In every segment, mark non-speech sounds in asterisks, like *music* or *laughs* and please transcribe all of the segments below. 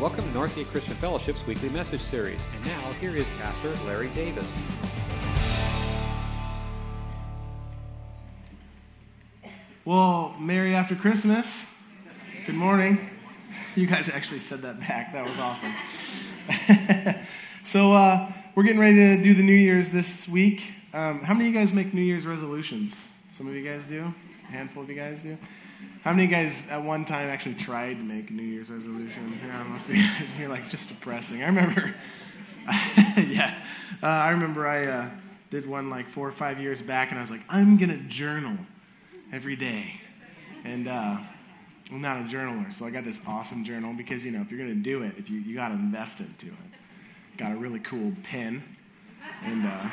Welcome to Northgate Christian Fellowship's weekly message series. And now, here is Pastor Larry Davis. Well, Merry after Christmas. Good morning. You guys actually said that back. That was awesome. *laughs* so, uh, we're getting ready to do the New Year's this week. Um, how many of you guys make New Year's resolutions? Some of you guys do? A handful of you guys do? How many of you guys at one time actually tried to make a New Year's resolution? Yeah, most of you guys, you're like just depressing. I remember, *laughs* yeah, uh, I remember I uh, did one like four or five years back, and I was like, I'm going to journal every day. And uh, I'm not a journaler, so I got this awesome journal because, you know, if you're going to do it, if you, you got to invest into it. Got a really cool pen and uh,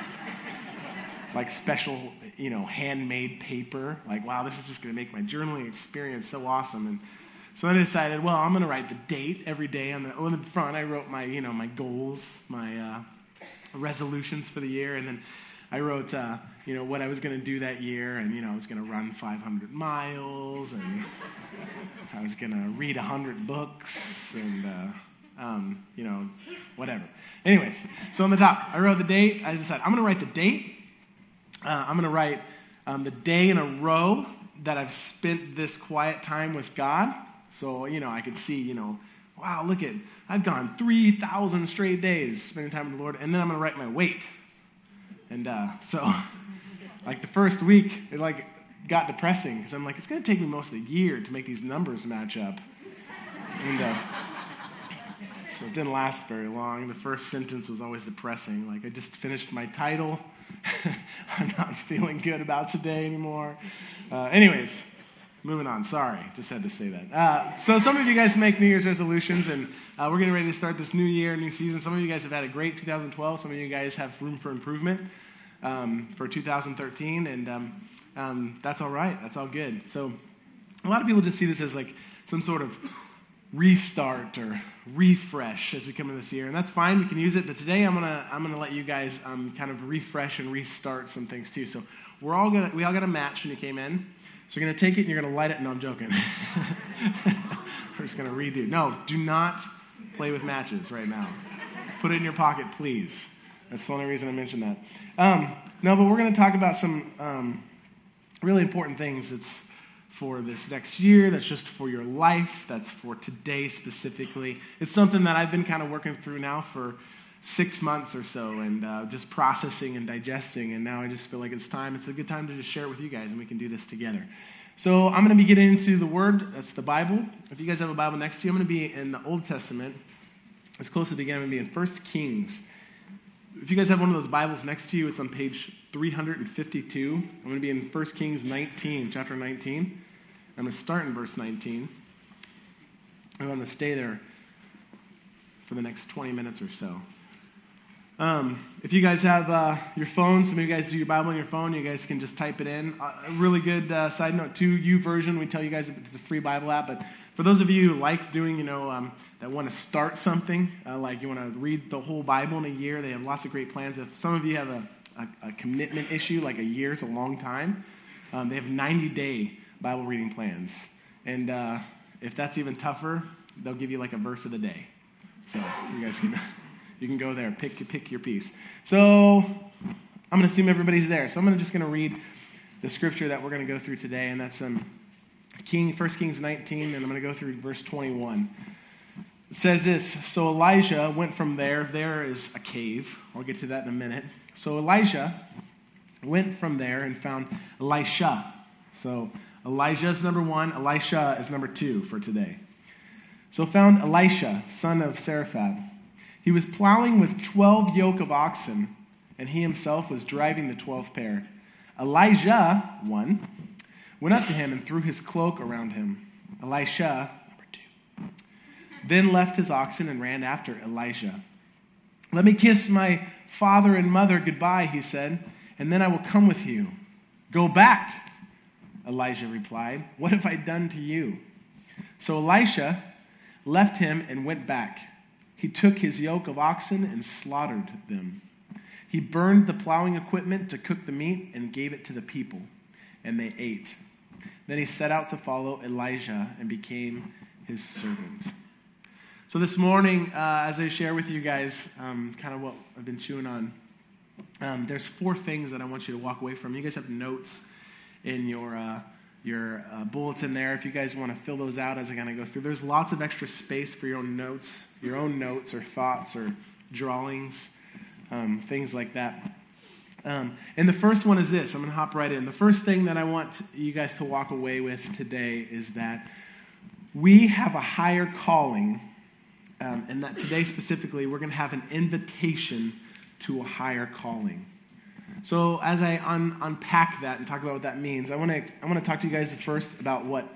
like special, you know, handmade paper. Like, wow, this is just going to make my journaling experience so awesome. And so I decided, well, I'm going to write the date every day. On the, on the front, I wrote my, you know, my goals, my uh, resolutions for the year, and then I wrote, uh, you know, what I was going to do that year, and you know, I was going to run 500 miles, and I was going to read 100 books, and uh, um, you know, whatever. Anyways, so on the top, I wrote the date. I decided I'm going to write the date. Uh, I'm going to write um, the day in a row that I've spent this quiet time with God. So you know, I could see, you know, wow, look at I've gone 3,000 straight days spending time with the Lord, and then I'm going to write my weight. And uh, so, *laughs* like the first week, it like got depressing because I'm like, it's going to take me most of the year to make these numbers match up. And uh, so it didn't last very long. The first sentence was always depressing. Like I just finished my title. *laughs* I'm not feeling good about today anymore. Uh, anyways, moving on. Sorry, just had to say that. Uh, so some of you guys make New Year's resolutions, and uh, we're getting ready to start this new year, new season. Some of you guys have had a great 2012. Some of you guys have room for improvement um, for 2013, and um, um, that's all right. That's all good. So a lot of people just see this as like some sort of restart or refresh as we come in this year, and that's fine. We can use it, but today I'm gonna I'm gonna let you guys um, kind of refresh and restart some things too. So we're all gonna we all got a match when you came in. So you're going to take it and you're going to light it. No, I'm joking. *laughs* We're just going to redo. No, do not play with matches right now. Put it in your pocket, please. That's the only reason I mentioned that. Um, no, but we're going to talk about some um, really important things that's for this next year, that's just for your life, that's for today specifically. It's something that I've been kind of working through now for six months or so and uh, just processing and digesting. And now I just feel like it's time. It's a good time to just share it with you guys, and we can do this together. So I'm going to be getting into the Word. That's the Bible. If you guys have a Bible next to you, I'm going to be in the Old Testament. As close as again, I'm going to be in First Kings. If you guys have one of those Bibles next to you, it's on page 352. I'm going to be in 1 Kings 19, chapter 19. I'm going to start in verse 19. I'm going to stay there for the next 20 minutes or so. Um, if you guys have uh, your phone, some of you guys do your Bible on your phone, you guys can just type it in. Uh, a really good uh, side note, to too, version. we tell you guys it's a free Bible app, but for those of you who like doing, you know, um, that want to start something, uh, like you want to read the whole Bible in a year, they have lots of great plans. If some of you have a, a, a commitment issue, like a year is a long time, um, they have 90 day Bible reading plans. And uh, if that's even tougher, they'll give you like a verse of the day. So you guys can. *laughs* You can go there, pick, pick your piece. So I'm going to assume everybody's there. So I'm gonna, just going to read the scripture that we're going to go through today, and that's um, King, 1 Kings 19, and I'm going to go through verse 21. It says this So Elijah went from there. There is a cave. I'll get to that in a minute. So Elijah went from there and found Elisha. So Elijah is number one, Elisha is number two for today. So found Elisha, son of Saraphat he was plowing with 12 yoke of oxen, and he himself was driving the 12th pair. Elijah, one, went up to him and threw his cloak around him. Elisha, number two, then left his oxen and ran after Elijah. Let me kiss my father and mother goodbye, he said, and then I will come with you. Go back, Elijah replied. What have I done to you? So Elisha left him and went back. He took his yoke of oxen and slaughtered them. He burned the plowing equipment to cook the meat and gave it to the people, and they ate. Then he set out to follow Elijah and became his servant. So, this morning, uh, as I share with you guys um, kind of what I've been chewing on, um, there's four things that I want you to walk away from. You guys have notes in your, uh, your uh, bulletin there. If you guys want to fill those out as I kind of go through, there's lots of extra space for your own notes, your own notes or thoughts or drawings, um, things like that. Um, and the first one is this I'm going to hop right in. The first thing that I want you guys to walk away with today is that we have a higher calling, um, and that today specifically, we're going to have an invitation to a higher calling. So, as I un- unpack that and talk about what that means, I want to I want to talk to you guys first about what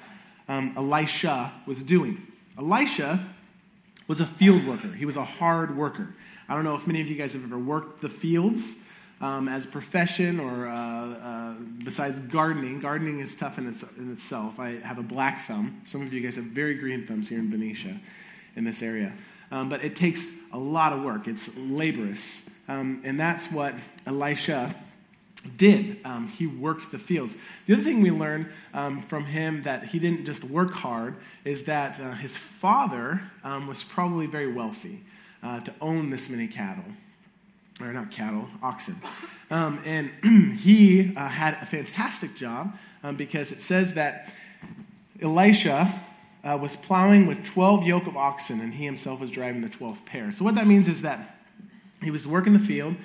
um, Elisha was doing. Elisha was a field worker. He was a hard worker. I don't know if many of you guys have ever worked the fields um, as a profession or uh, uh, besides gardening. Gardening is tough in, its, in itself. I have a black thumb. Some of you guys have very green thumbs here in Benicia, in this area. Um, but it takes a lot of work. It's laborious. Um, and that's what Elisha did. Um, he worked the fields. The other thing we learn um, from him that he didn't just work hard is that uh, his father um, was probably very wealthy uh, to own this many cattle. Or not cattle, oxen. Um, and *clears throat* he uh, had a fantastic job um, because it says that Elisha uh, was plowing with 12 yoke of oxen and he himself was driving the 12th pair. So what that means is that he was working the field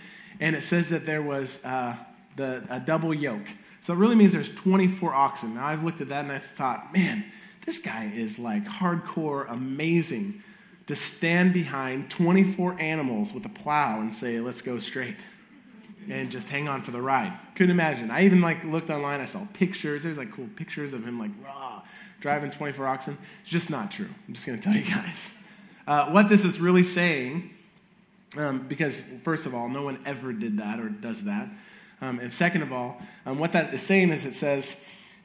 and it says that there was uh, the, a double yoke. So it really means there's 24 oxen. Now I've looked at that and I thought, man, this guy is like hardcore amazing to stand behind 24 animals with a plow and say, let's go straight and just hang on for the ride. Couldn't imagine. I even like looked online. I saw pictures. There's like cool pictures of him like raw driving 24 oxen. It's just not true. I'm just going to tell you guys. *laughs* Uh, what this is really saying, um, because first of all, no one ever did that or does that. Um, and second of all, um, what that is saying is it says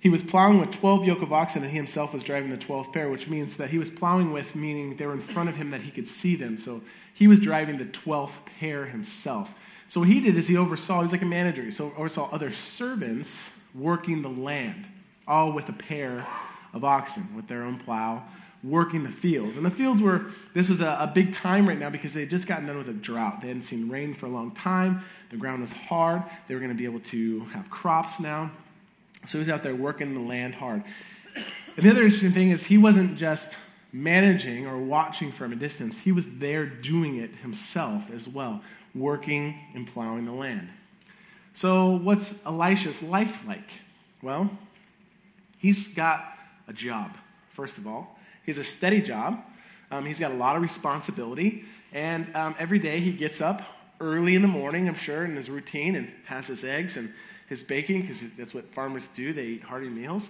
he was plowing with 12 yoke of oxen and he himself was driving the 12th pair, which means that he was plowing with, meaning they were in front of him that he could see them. So he was driving the 12th pair himself. So what he did is he oversaw, he was like a manager, he so oversaw other servants working the land, all with a pair of oxen, with their own plow, working the fields. And the fields were, this was a, a big time right now because they had just gotten done with a drought. They hadn't seen rain for a long time. The ground was hard. They were going to be able to have crops now. So he was out there working the land hard. And the other interesting thing is he wasn't just managing or watching from a distance, he was there doing it himself as well, working and plowing the land. So, what's Elisha's life like? Well, he's got a job, first of all. He has a steady job. Um, he's got a lot of responsibility. And um, every day he gets up early in the morning, I'm sure, in his routine and has his eggs and his baking, because that's what farmers do. They eat hearty meals.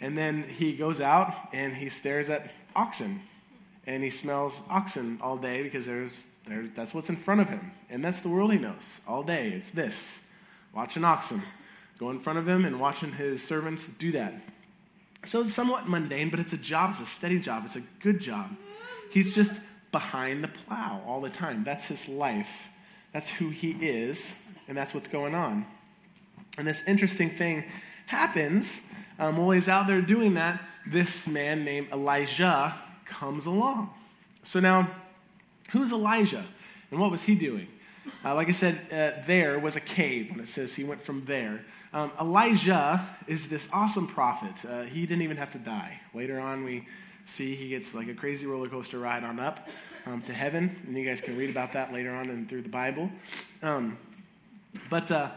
And then he goes out and he stares at oxen. And he smells oxen all day because there's, there, that's what's in front of him. And that's the world he knows all day. It's this watching oxen. Go in front of him and watching his servants do that. So it's somewhat mundane, but it's a job. It's a steady job. It's a good job. He's just behind the plow all the time. That's his life. That's who he is, and that's what's going on. And this interesting thing happens um, while he's out there doing that. This man named Elijah comes along. So now, who's Elijah, and what was he doing? Uh, like I said, uh, there was a cave when it says he went from there. Um, Elijah is this awesome prophet. Uh, he didn't even have to die. Later on, we see he gets like a crazy roller coaster ride on up um, to heaven, and you guys can read about that later on and through the Bible. Um, but uh,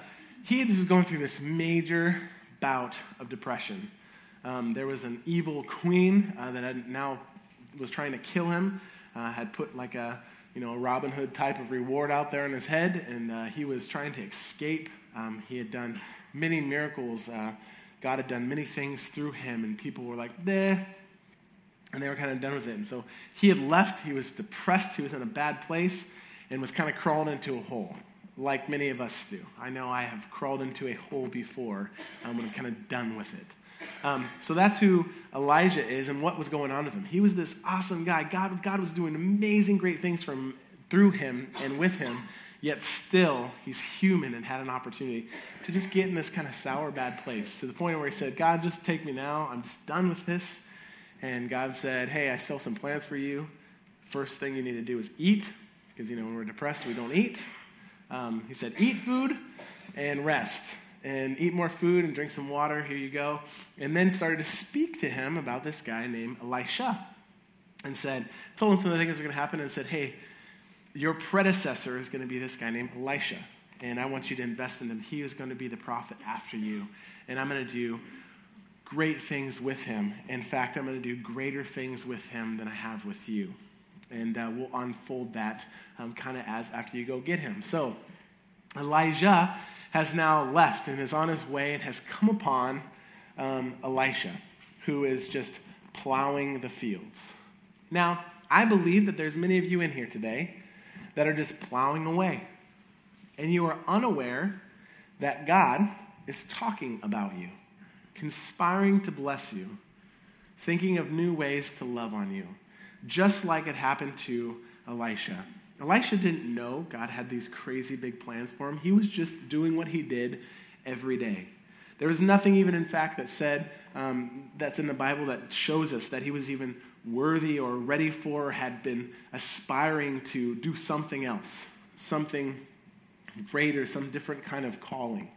he was going through this major bout of depression. Um, there was an evil queen uh, that had now was trying to kill him. Uh, had put like a you know a Robin Hood type of reward out there in his head, and uh, he was trying to escape. Um, he had done many miracles. Uh, God had done many things through him, and people were like, "There," and they were kind of done with it. And so he had left. He was depressed. He was in a bad place, and was kind of crawling into a hole like many of us do. I know I have crawled into a hole before um, I'm kind of done with it. Um, so that's who Elijah is and what was going on with him. He was this awesome guy. God, God was doing amazing, great things from, through him and with him, yet still he's human and had an opportunity to just get in this kind of sour, bad place to the point where he said, God, just take me now. I'm just done with this. And God said, Hey, I still have some plans for you. first thing you need to do is eat, because, you know, when we're depressed, we don't eat. Um, he said, eat food and rest and eat more food and drink some water. Here you go. And then started to speak to him about this guy named Elisha and said, told him some of the things that were going to happen and said, hey, your predecessor is going to be this guy named Elisha. And I want you to invest in him. He is going to be the prophet after you. And I'm going to do great things with him. In fact, I'm going to do greater things with him than I have with you. And uh, we'll unfold that um, kind of as after you go get him. So, Elijah has now left and is on his way and has come upon um, Elisha, who is just plowing the fields. Now, I believe that there's many of you in here today that are just plowing away, and you are unaware that God is talking about you, conspiring to bless you, thinking of new ways to love on you, just like it happened to Elisha. Elisha didn't know God had these crazy big plans for him. He was just doing what he did every day. There was nothing, even in fact, that said, um, that's in the Bible that shows us that he was even worthy or ready for, or had been aspiring to do something else, something greater, some different kind of calling.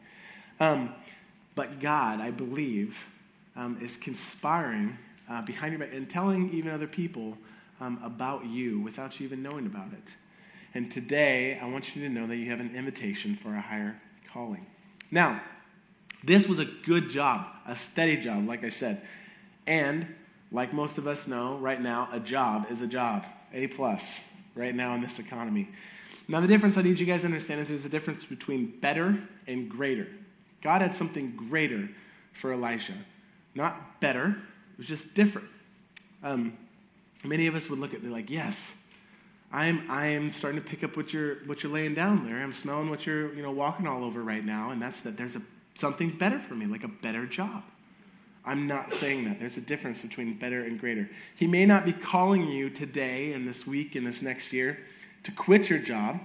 Um, but God, I believe, um, is conspiring uh, behind your back and telling even other people um, about you without you even knowing about it. And today, I want you to know that you have an invitation for a higher calling. Now, this was a good job, a steady job, like I said. And like most of us know, right now, a job is a job. A plus, right now in this economy. Now, the difference I need you guys to understand is there's a difference between better and greater. God had something greater for Elijah, Not better, it was just different. Um, many of us would look at me like, yes, I'm, I am starting to pick up what you're, what you're laying down there. I'm smelling what you're you know, walking all over right now, and that's that there's a, something better for me, like a better job. I'm not saying that. There's a difference between better and greater. He may not be calling you today and this week and this next year to quit your job.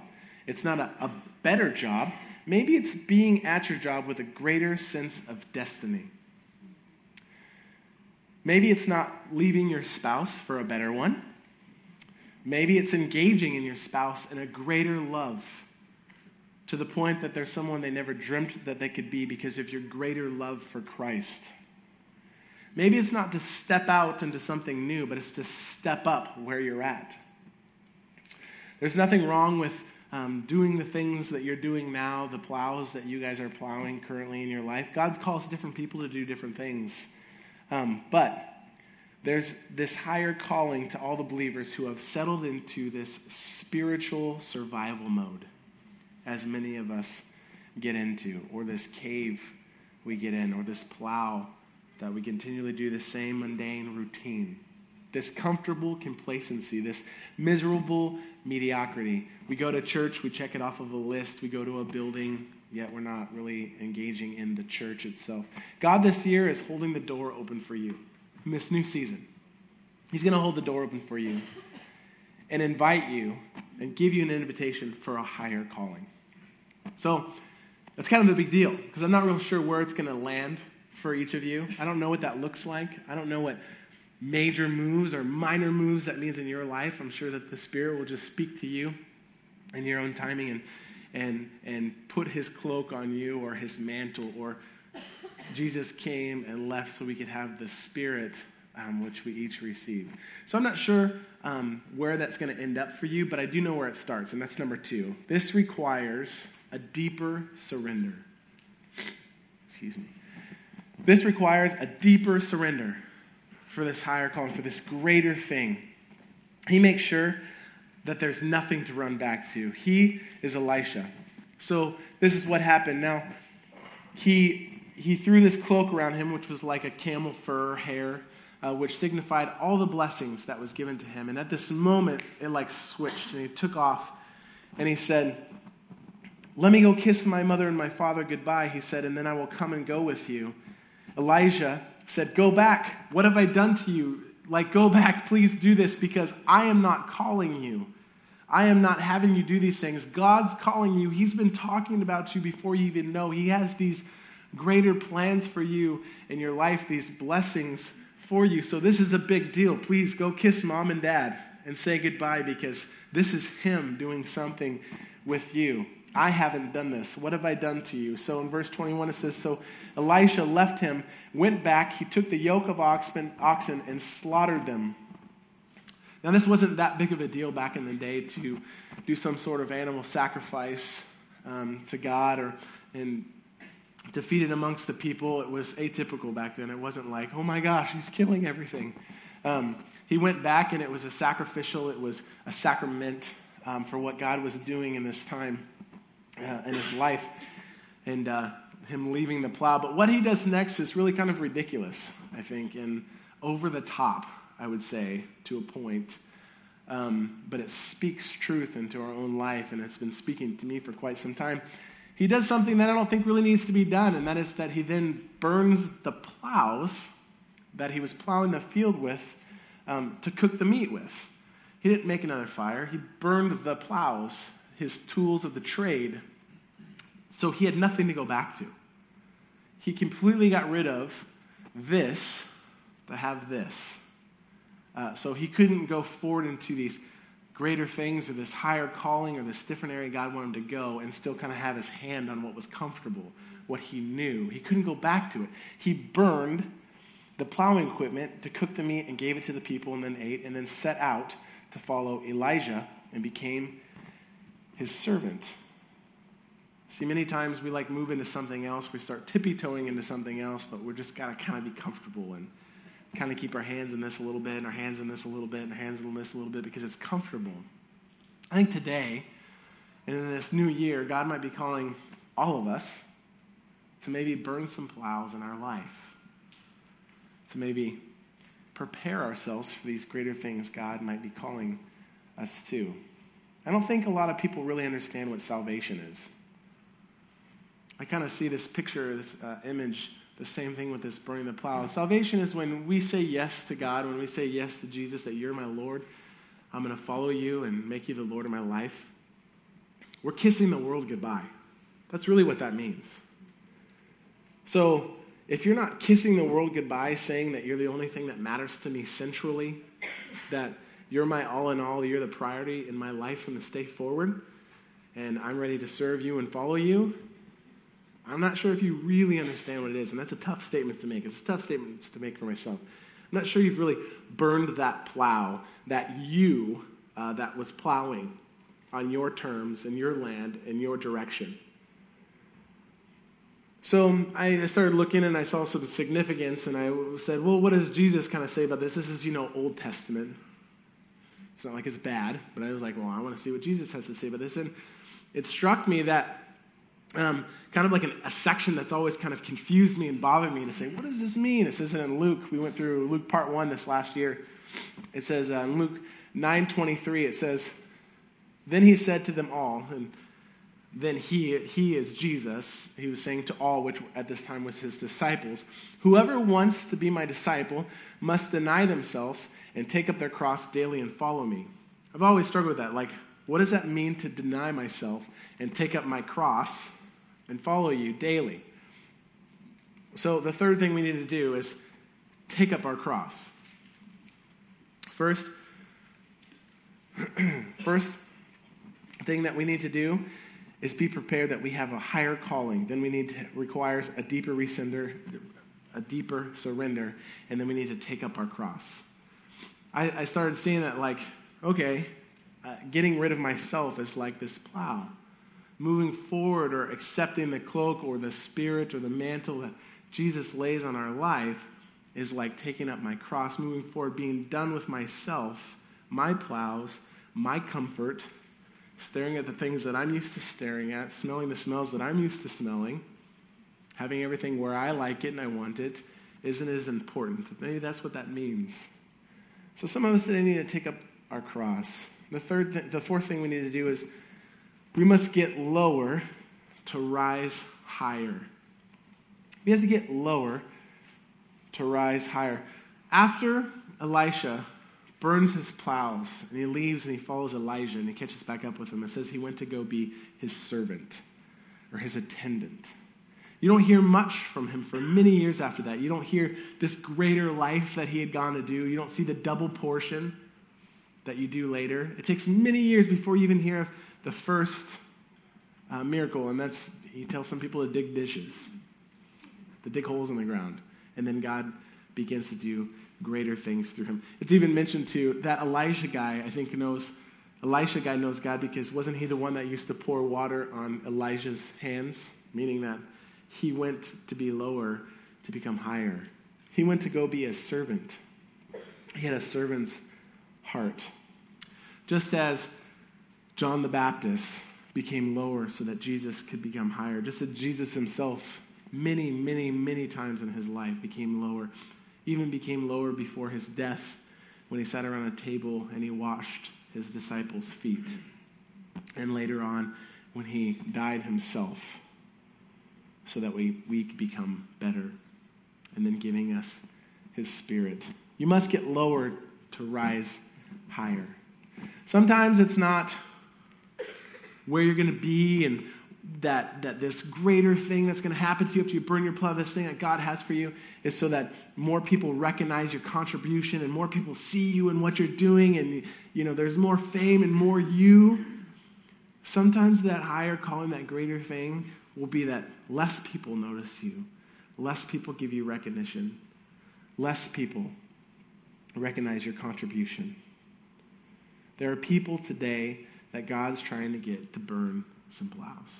It's not a, a better job. Maybe it's being at your job with a greater sense of destiny. Maybe it's not leaving your spouse for a better one. Maybe it's engaging in your spouse in a greater love to the point that there's someone they never dreamt that they could be because of your greater love for Christ. Maybe it's not to step out into something new, but it's to step up where you're at. There's nothing wrong with um, doing the things that you're doing now, the plows that you guys are plowing currently in your life. God calls different people to do different things. Um, but there's this higher calling to all the believers who have settled into this spiritual survival mode, as many of us get into, or this cave we get in, or this plow that we continually do the same mundane routine. This comfortable complacency, this miserable mediocrity. We go to church, we check it off of a list, we go to a building, yet we're not really engaging in the church itself. God this year is holding the door open for you in this new season. He's going to hold the door open for you and invite you and give you an invitation for a higher calling. So that's kind of a big deal because I'm not real sure where it's going to land for each of you. I don't know what that looks like. I don't know what major moves or minor moves that means in your life. I'm sure that the Spirit will just speak to you in your own timing and and and put his cloak on you or his mantle or Jesus came and left so we could have the Spirit um, which we each receive. So I'm not sure um, where that's going to end up for you, but I do know where it starts, and that's number two. This requires a deeper surrender. Excuse me. This requires a deeper surrender for this higher calling, for this greater thing. He makes sure that there's nothing to run back to. He is Elisha. So this is what happened. Now, he, he threw this cloak around him, which was like a camel fur hair, uh, which signified all the blessings that was given to him. And at this moment, it like switched, and he took off, and he said, Let me go kiss my mother and my father goodbye, he said, and then I will come and go with you. Elijah said, Go back. What have I done to you? Like, go back, please do this because I am not calling you. I am not having you do these things. God's calling you. He's been talking about you before you even know. He has these greater plans for you in your life, these blessings for you. So, this is a big deal. Please go kiss mom and dad and say goodbye because this is Him doing something with you. I haven't done this. What have I done to you? So in verse 21, it says So Elisha left him, went back, he took the yoke of oxen, oxen and slaughtered them. Now, this wasn't that big of a deal back in the day to do some sort of animal sacrifice um, to God or and defeated amongst the people. It was atypical back then. It wasn't like, oh my gosh, he's killing everything. Um, he went back and it was a sacrificial, it was a sacrament um, for what God was doing in this time uh, in his life and uh, him leaving the plow. But what he does next is really kind of ridiculous, I think, and over the top, I would say, to a point. Um, but it speaks truth into our own life, and it's been speaking to me for quite some time. He does something that I don't think really needs to be done, and that is that he then burns the plows that he was plowing the field with um, to cook the meat with. He didn't make another fire, he burned the plows, his tools of the trade, so he had nothing to go back to. He completely got rid of this to have this. Uh, so he couldn't go forward into these greater things or this higher calling or this different area God wanted him to go and still kind of have his hand on what was comfortable, what he knew. He couldn't go back to it. He burned the plowing equipment to cook the meat and gave it to the people and then ate and then set out to follow Elijah and became his servant. See, many times we like move into something else. We start tippy toeing into something else, but we're just got to kind of be comfortable and kind of keep our hands in this a little bit, and our hands in this a little bit, and our hands in this a little bit because it's comfortable. I think today, and in this new year, God might be calling all of us to maybe burn some plows in our life, to maybe prepare ourselves for these greater things God might be calling us to. I don't think a lot of people really understand what salvation is. I kind of see this picture, this uh, image the same thing with this burning the plow. Salvation is when we say yes to God, when we say yes to Jesus, that you're my Lord, I'm going to follow you and make you the Lord of my life. We're kissing the world goodbye. That's really what that means. So, if you're not kissing the world goodbye, saying that you're the only thing that matters to me centrally, that you're my all in all, you're the priority in my life from this day forward, and I'm ready to serve you and follow you, I'm not sure if you really understand what it is, and that's a tough statement to make. It's a tough statement to make for myself. I'm not sure you've really burned that plow, that you uh, that was plowing on your terms and your land and your direction. So I started looking and I saw some significance, and I said, well, what does Jesus kind of say about this? This is, you know, Old Testament. It's not like it's bad, but I was like, well, I want to see what Jesus has to say about this. And it struck me that um, kind of like an, a section that's always kind of confused me and bothered me to say, what does this mean? It says in Luke, we went through Luke part one this last year. It says uh, in Luke 9.23, it says, Then he said to them all, and then he, he is Jesus, he was saying to all, which at this time was his disciples, Whoever wants to be my disciple must deny themselves and take up their cross daily and follow me. I've always struggled with that. Like, what does that mean to deny myself and take up my cross and follow you daily. So, the third thing we need to do is take up our cross. First, *clears throat* first thing that we need to do is be prepared that we have a higher calling. Then we need to requires a deeper resender, a deeper surrender, and then we need to take up our cross. I, I started seeing that like, okay, uh, getting rid of myself is like this plow moving forward or accepting the cloak or the spirit or the mantle that Jesus lays on our life is like taking up my cross, moving forward, being done with myself, my plows, my comfort, staring at the things that I'm used to staring at, smelling the smells that I'm used to smelling, having everything where I like it and I want it isn't as important. Maybe that's what that means. So some of us today need to take up our cross. The third, th- the fourth thing we need to do is we must get lower to rise higher. We have to get lower to rise higher. After Elisha burns his plows and he leaves and he follows Elijah and he catches back up with him, it says he went to go be his servant or his attendant. You don't hear much from him for many years after that. You don't hear this greater life that he had gone to do. You don't see the double portion that you do later. It takes many years before you even hear of the first uh, miracle, and that's he tells some people to dig dishes, to dig holes in the ground, and then God begins to do greater things through him. It's even mentioned too that Elijah guy, I think, knows. Elisha guy knows God because wasn't he the one that used to pour water on Elijah's hands? Meaning that he went to be lower to become higher. He went to go be a servant. He had a servant's heart. Just as John the Baptist became lower so that Jesus could become higher, just as Jesus himself, many, many, many times in his life, became lower, even became lower before his death when he sat around a table and he washed his disciples' feet. And later on, when he died himself, so that we, we become better, and then giving us his spirit. You must get lower to rise higher. Sometimes it's not where you're going to be and that, that this greater thing that's going to happen to you after you burn your plow, this thing that God has for you, is so that more people recognize your contribution and more people see you and what you're doing, and you know there's more fame and more you. Sometimes that higher calling, that greater thing, will be that less people notice you, less people give you recognition, less people recognize your contribution. There are people today that God's trying to get to burn some plows.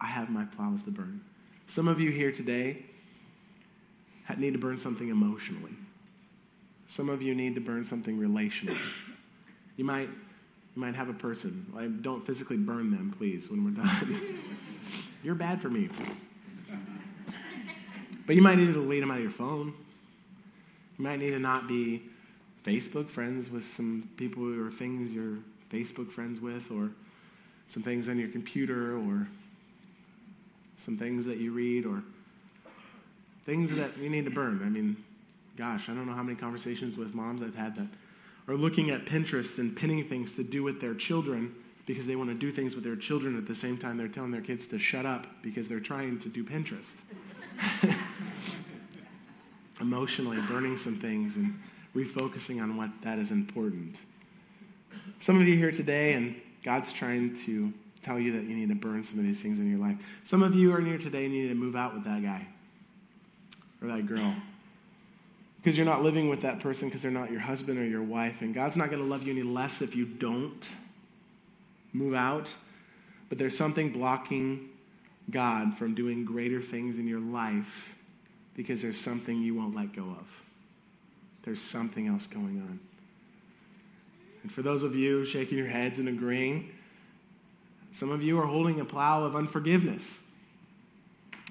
I have my plows to burn. Some of you here today need to burn something emotionally. Some of you need to burn something relationally. You might, you might have a person. I don't physically burn them, please, when we're done. *laughs* You're bad for me. But you might need to delete them out of your phone. You might need to not be Facebook friends with some people or things you're Facebook friends with, or some things on your computer, or some things that you read, or things that you need to burn. I mean, gosh, I don't know how many conversations with moms I've had that are looking at Pinterest and pinning things to do with their children because they want to do things with their children at the same time they're telling their kids to shut up because they're trying to do Pinterest. *laughs* Emotionally burning some things and refocusing on what that is important. Some of you here today, and God's trying to tell you that you need to burn some of these things in your life. Some of you are here today and you need to move out with that guy or that girl. Because you're not living with that person because they're not your husband or your wife. And God's not going to love you any less if you don't move out. But there's something blocking God from doing greater things in your life because there's something you won't let go of. There's something else going on. And for those of you shaking your heads and agreeing, some of you are holding a plow of unforgiveness,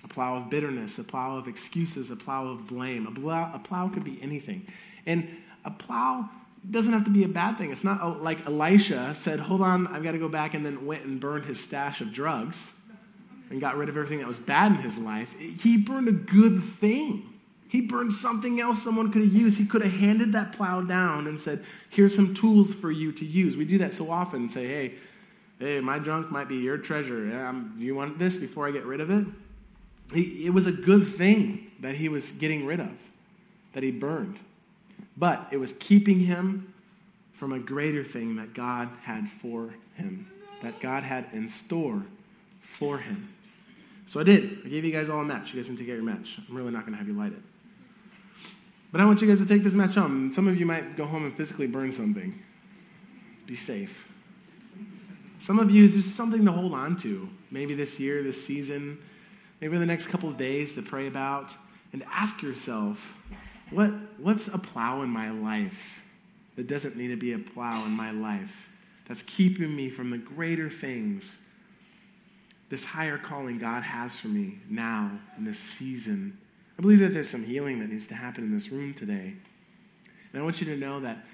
a plow of bitterness, a plow of excuses, a plow of blame. A plow, a plow could be anything. And a plow doesn't have to be a bad thing. It's not like Elisha said, Hold on, I've got to go back, and then went and burned his stash of drugs and got rid of everything that was bad in his life. He burned a good thing. He burned something else someone could have used. He could have handed that plow down and said, Here's some tools for you to use. We do that so often and say, Hey, hey, my junk might be your treasure. Do you want this before I get rid of it? He, it was a good thing that he was getting rid of, that he burned. But it was keeping him from a greater thing that God had for him, that God had in store for him. So I did. I gave you guys all a match. You guys can take out your match. I'm really not going to have you light it. But I want you guys to take this match home. Some of you might go home and physically burn something. Be safe. Some of you, just something to hold on to. Maybe this year, this season, maybe the next couple of days to pray about and ask yourself, what, what's a plow in my life that doesn't need to be a plow in my life that's keeping me from the greater things, this higher calling God has for me now in this season? I believe that there's some healing that needs to happen in this room today. And I want you to know that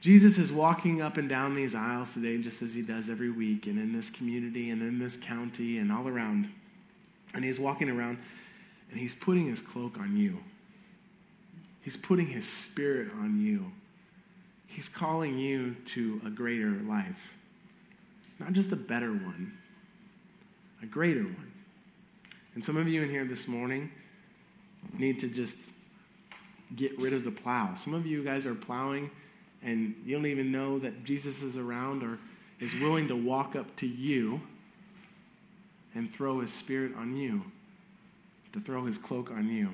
Jesus is walking up and down these aisles today, just as he does every week, and in this community, and in this county, and all around. And he's walking around, and he's putting his cloak on you. He's putting his spirit on you. He's calling you to a greater life. Not just a better one, a greater one. And some of you in here this morning, need to just get rid of the plow. Some of you guys are plowing and you don't even know that Jesus is around or is willing to walk up to you and throw his spirit on you, to throw his cloak on you.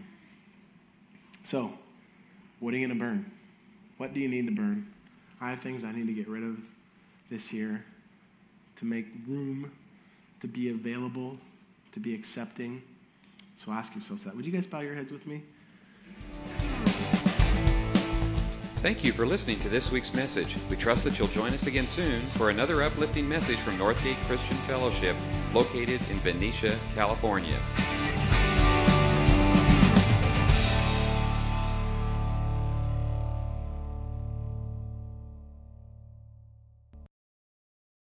So, what are you going to burn? What do you need to burn? I have things I need to get rid of this year to make room to be available, to be accepting. So ask yourselves that. Would you guys bow your heads with me? Thank you for listening to this week's message. We trust that you'll join us again soon for another uplifting message from Northgate Christian Fellowship, located in Benicia, California.